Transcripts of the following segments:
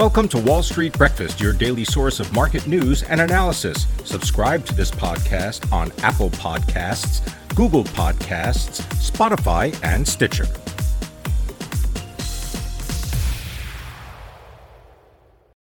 Welcome to Wall Street Breakfast, your daily source of market news and analysis. Subscribe to this podcast on Apple Podcasts, Google Podcasts, Spotify, and Stitcher.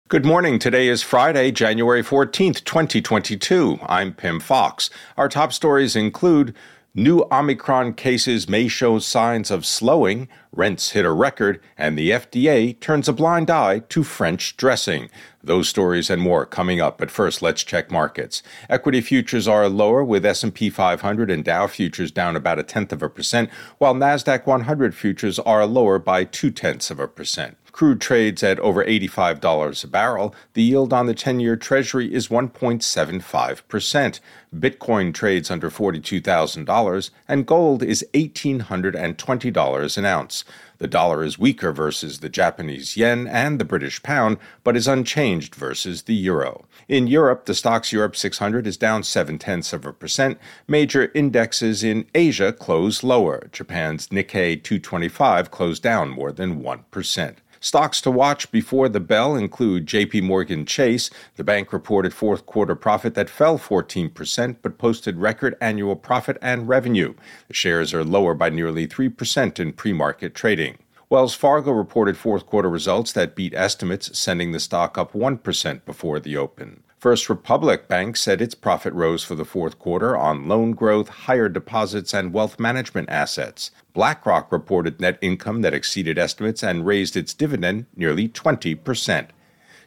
Good morning. Today is Friday, January 14th, 2022. I'm Pim Fox. Our top stories include New Omicron cases may show signs of slowing, rents hit a record, and the FDA turns a blind eye to French dressing. Those stories and more coming up, but first let's check markets. Equity futures are lower with S&P 500 and Dow futures down about a tenth of a percent, while Nasdaq 100 futures are lower by two tenths of a percent. Crude trades at over $85 a barrel. The yield on the 10 year Treasury is 1.75%. Bitcoin trades under $42,000, and gold is $1,820 an ounce. The dollar is weaker versus the Japanese yen and the British pound, but is unchanged versus the euro. In Europe, the STOXX Europe 600 is down 7 tenths of a percent. Major indexes in Asia close lower. Japan's Nikkei 225 closed down more than 1%. Stocks to watch before the bell include JP Morgan Chase. The bank reported fourth quarter profit that fell 14% but posted record annual profit and revenue. The shares are lower by nearly 3% in pre-market trading. Wells Fargo reported fourth quarter results that beat estimates, sending the stock up 1% before the open. First Republic Bank said its profit rose for the fourth quarter on loan growth, higher deposits, and wealth management assets. BlackRock reported net income that exceeded estimates and raised its dividend nearly 20%.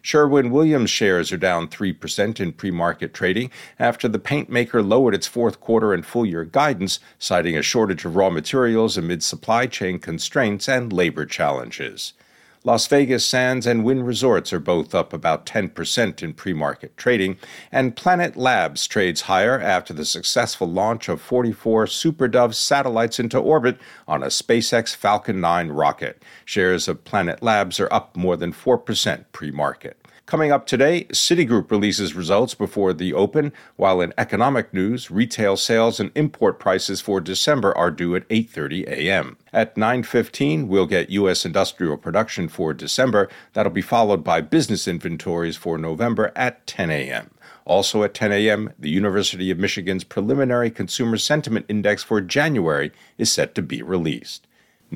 Sherwin Williams shares are down 3% in pre market trading after the paint maker lowered its fourth quarter and full year guidance, citing a shortage of raw materials amid supply chain constraints and labor challenges. Las Vegas Sands and Wynn Resorts are both up about 10% in pre market trading, and Planet Labs trades higher after the successful launch of 44 SuperDove satellites into orbit on a SpaceX Falcon 9 rocket. Shares of Planet Labs are up more than 4% pre market. Coming up today, Citigroup releases results before the open, while in economic news, retail sales and import prices for December are due at 8:30 a.m. At 9:15, we'll get US industrial production for December. That'll be followed by business inventories for November at 10 a.m. Also at 10 a.m., the University of Michigan's preliminary consumer sentiment index for January is set to be released.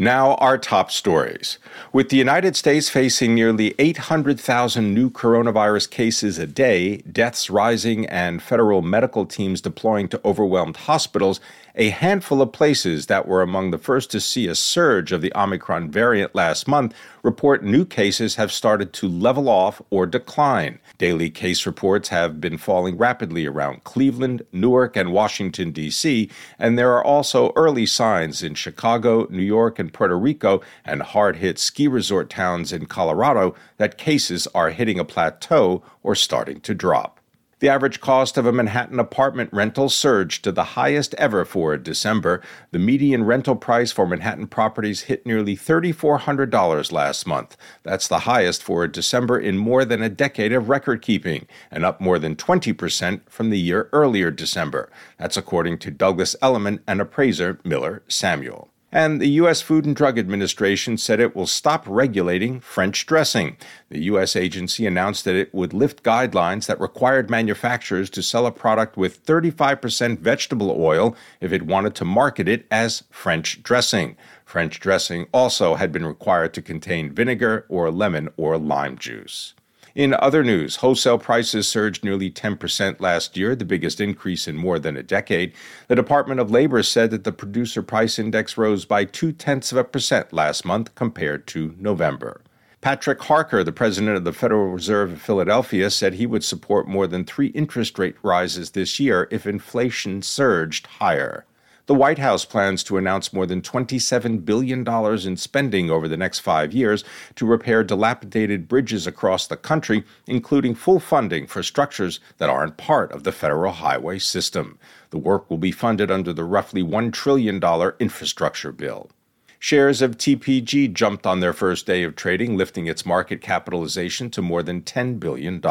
Now, our top stories. With the United States facing nearly 800,000 new coronavirus cases a day, deaths rising, and federal medical teams deploying to overwhelmed hospitals, a handful of places that were among the first to see a surge of the Omicron variant last month report new cases have started to level off or decline. Daily case reports have been falling rapidly around Cleveland, Newark, and Washington, D.C., and there are also early signs in Chicago, New York, and Puerto Rico, and hard hit ski resort towns in Colorado that cases are hitting a plateau or starting to drop. The average cost of a Manhattan apartment rental surged to the highest ever for December. The median rental price for Manhattan properties hit nearly $3,400 last month. That's the highest for December in more than a decade of record keeping, and up more than 20% from the year earlier December. That's according to Douglas Elliman and appraiser Miller Samuel. And the U.S. Food and Drug Administration said it will stop regulating French dressing. The U.S. agency announced that it would lift guidelines that required manufacturers to sell a product with 35% vegetable oil if it wanted to market it as French dressing. French dressing also had been required to contain vinegar or lemon or lime juice. In other news, wholesale prices surged nearly 10% last year, the biggest increase in more than a decade. The Department of Labor said that the producer price index rose by two tenths of a percent last month compared to November. Patrick Harker, the president of the Federal Reserve of Philadelphia, said he would support more than three interest rate rises this year if inflation surged higher. The White House plans to announce more than $27 billion in spending over the next five years to repair dilapidated bridges across the country, including full funding for structures that aren't part of the federal highway system. The work will be funded under the roughly $1 trillion infrastructure bill. Shares of TPG jumped on their first day of trading, lifting its market capitalization to more than $10 billion.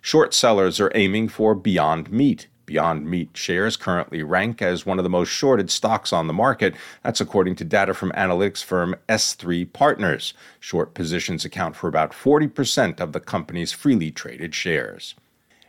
Short sellers are aiming for Beyond Meat. Beyond Meat shares currently rank as one of the most shorted stocks on the market. That's according to data from analytics firm S3 Partners. Short positions account for about 40% of the company's freely traded shares.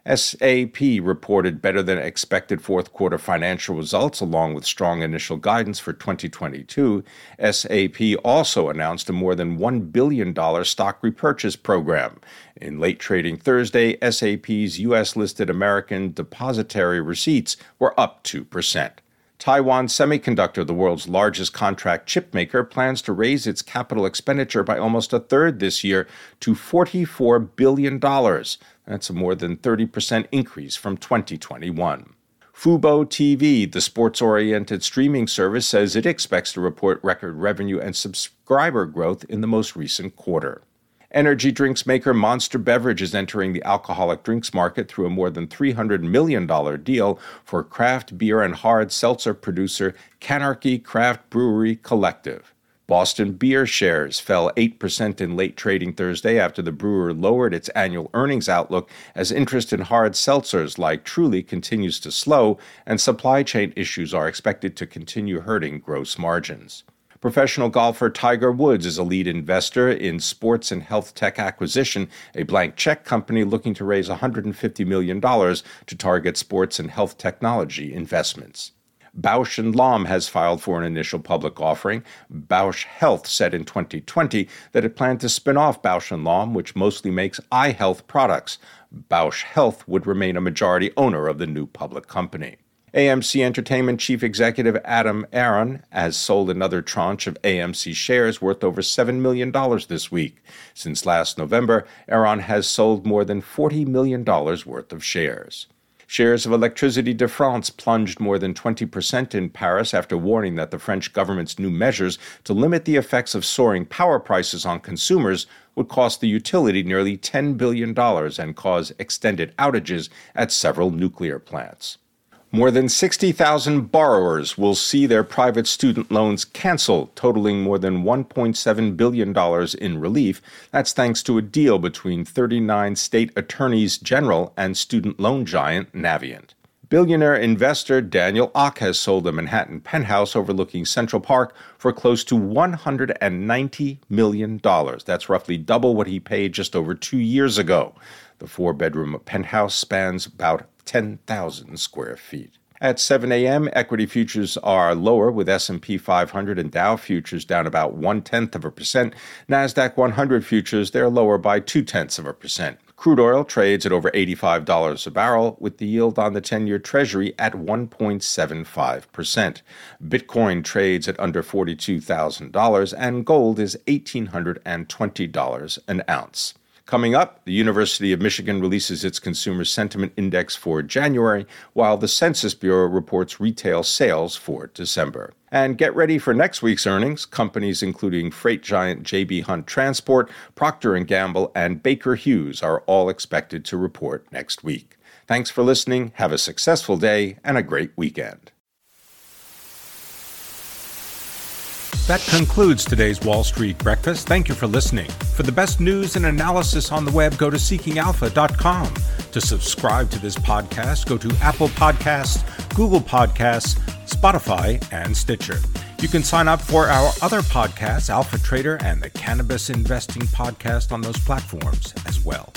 SAP reported better than expected fourth quarter financial results along with strong initial guidance for 2022. SAP also announced a more than $1 billion stock repurchase program. In late trading Thursday, SAP's U.S. listed American depositary receipts were up 2%. Taiwan Semiconductor, the world's largest contract chip maker, plans to raise its capital expenditure by almost a third this year to $44 billion. That's a more than 30% increase from 2021. Fubo TV, the sports oriented streaming service, says it expects to report record revenue and subscriber growth in the most recent quarter. Energy drinks maker Monster Beverage is entering the alcoholic drinks market through a more than $300 million deal for craft beer and hard seltzer producer Canarchy Craft Brewery Collective. Boston Beer shares fell 8% in late trading Thursday after the brewer lowered its annual earnings outlook as interest in hard seltzers like Truly continues to slow and supply chain issues are expected to continue hurting gross margins. Professional golfer Tiger Woods is a lead investor in Sports and Health Tech Acquisition, a blank check company looking to raise $150 million to target sports and health technology investments. Bausch & Lomb has filed for an initial public offering. Bausch Health said in 2020 that it planned to spin off Bausch & Lomb, which mostly makes eye health products. Bausch Health would remain a majority owner of the new public company. AMC Entertainment chief executive Adam Aron has sold another tranche of AMC shares worth over $7 million this week. Since last November, Aron has sold more than $40 million worth of shares. Shares of Electricité de France plunged more than 20% in Paris after warning that the French government's new measures to limit the effects of soaring power prices on consumers would cost the utility nearly $10 billion and cause extended outages at several nuclear plants. More than 60,000 borrowers will see their private student loans canceled, totaling more than $1.7 billion in relief. That's thanks to a deal between 39 state attorneys general and student loan giant Navient. Billionaire investor Daniel Och has sold a Manhattan penthouse overlooking Central Park for close to $190 million. That's roughly double what he paid just over two years ago. The four bedroom penthouse spans about 10,000 square feet. At 7 a.m., equity futures are lower with S&P 500 and Dow futures down about one tenth of a percent. Nasdaq 100 futures they're lower by two tenths of a percent. Crude oil trades at over $85 a barrel, with the yield on the 10 year Treasury at 1.75%. Bitcoin trades at under $42,000, and gold is $1,820 an ounce. Coming up, the University of Michigan releases its Consumer Sentiment Index for January, while the Census Bureau reports retail sales for December. And get ready for next week's earnings. Companies including freight giant JB Hunt Transport, Procter & Gamble, and Baker Hughes are all expected to report next week. Thanks for listening. Have a successful day and a great weekend. That concludes today's Wall Street Breakfast. Thank you for listening. For the best news and analysis on the web, go to seekingalpha.com. To subscribe to this podcast, go to Apple Podcasts, Google Podcasts, Spotify, and Stitcher. You can sign up for our other podcasts, Alpha Trader and the Cannabis Investing Podcast, on those platforms as well.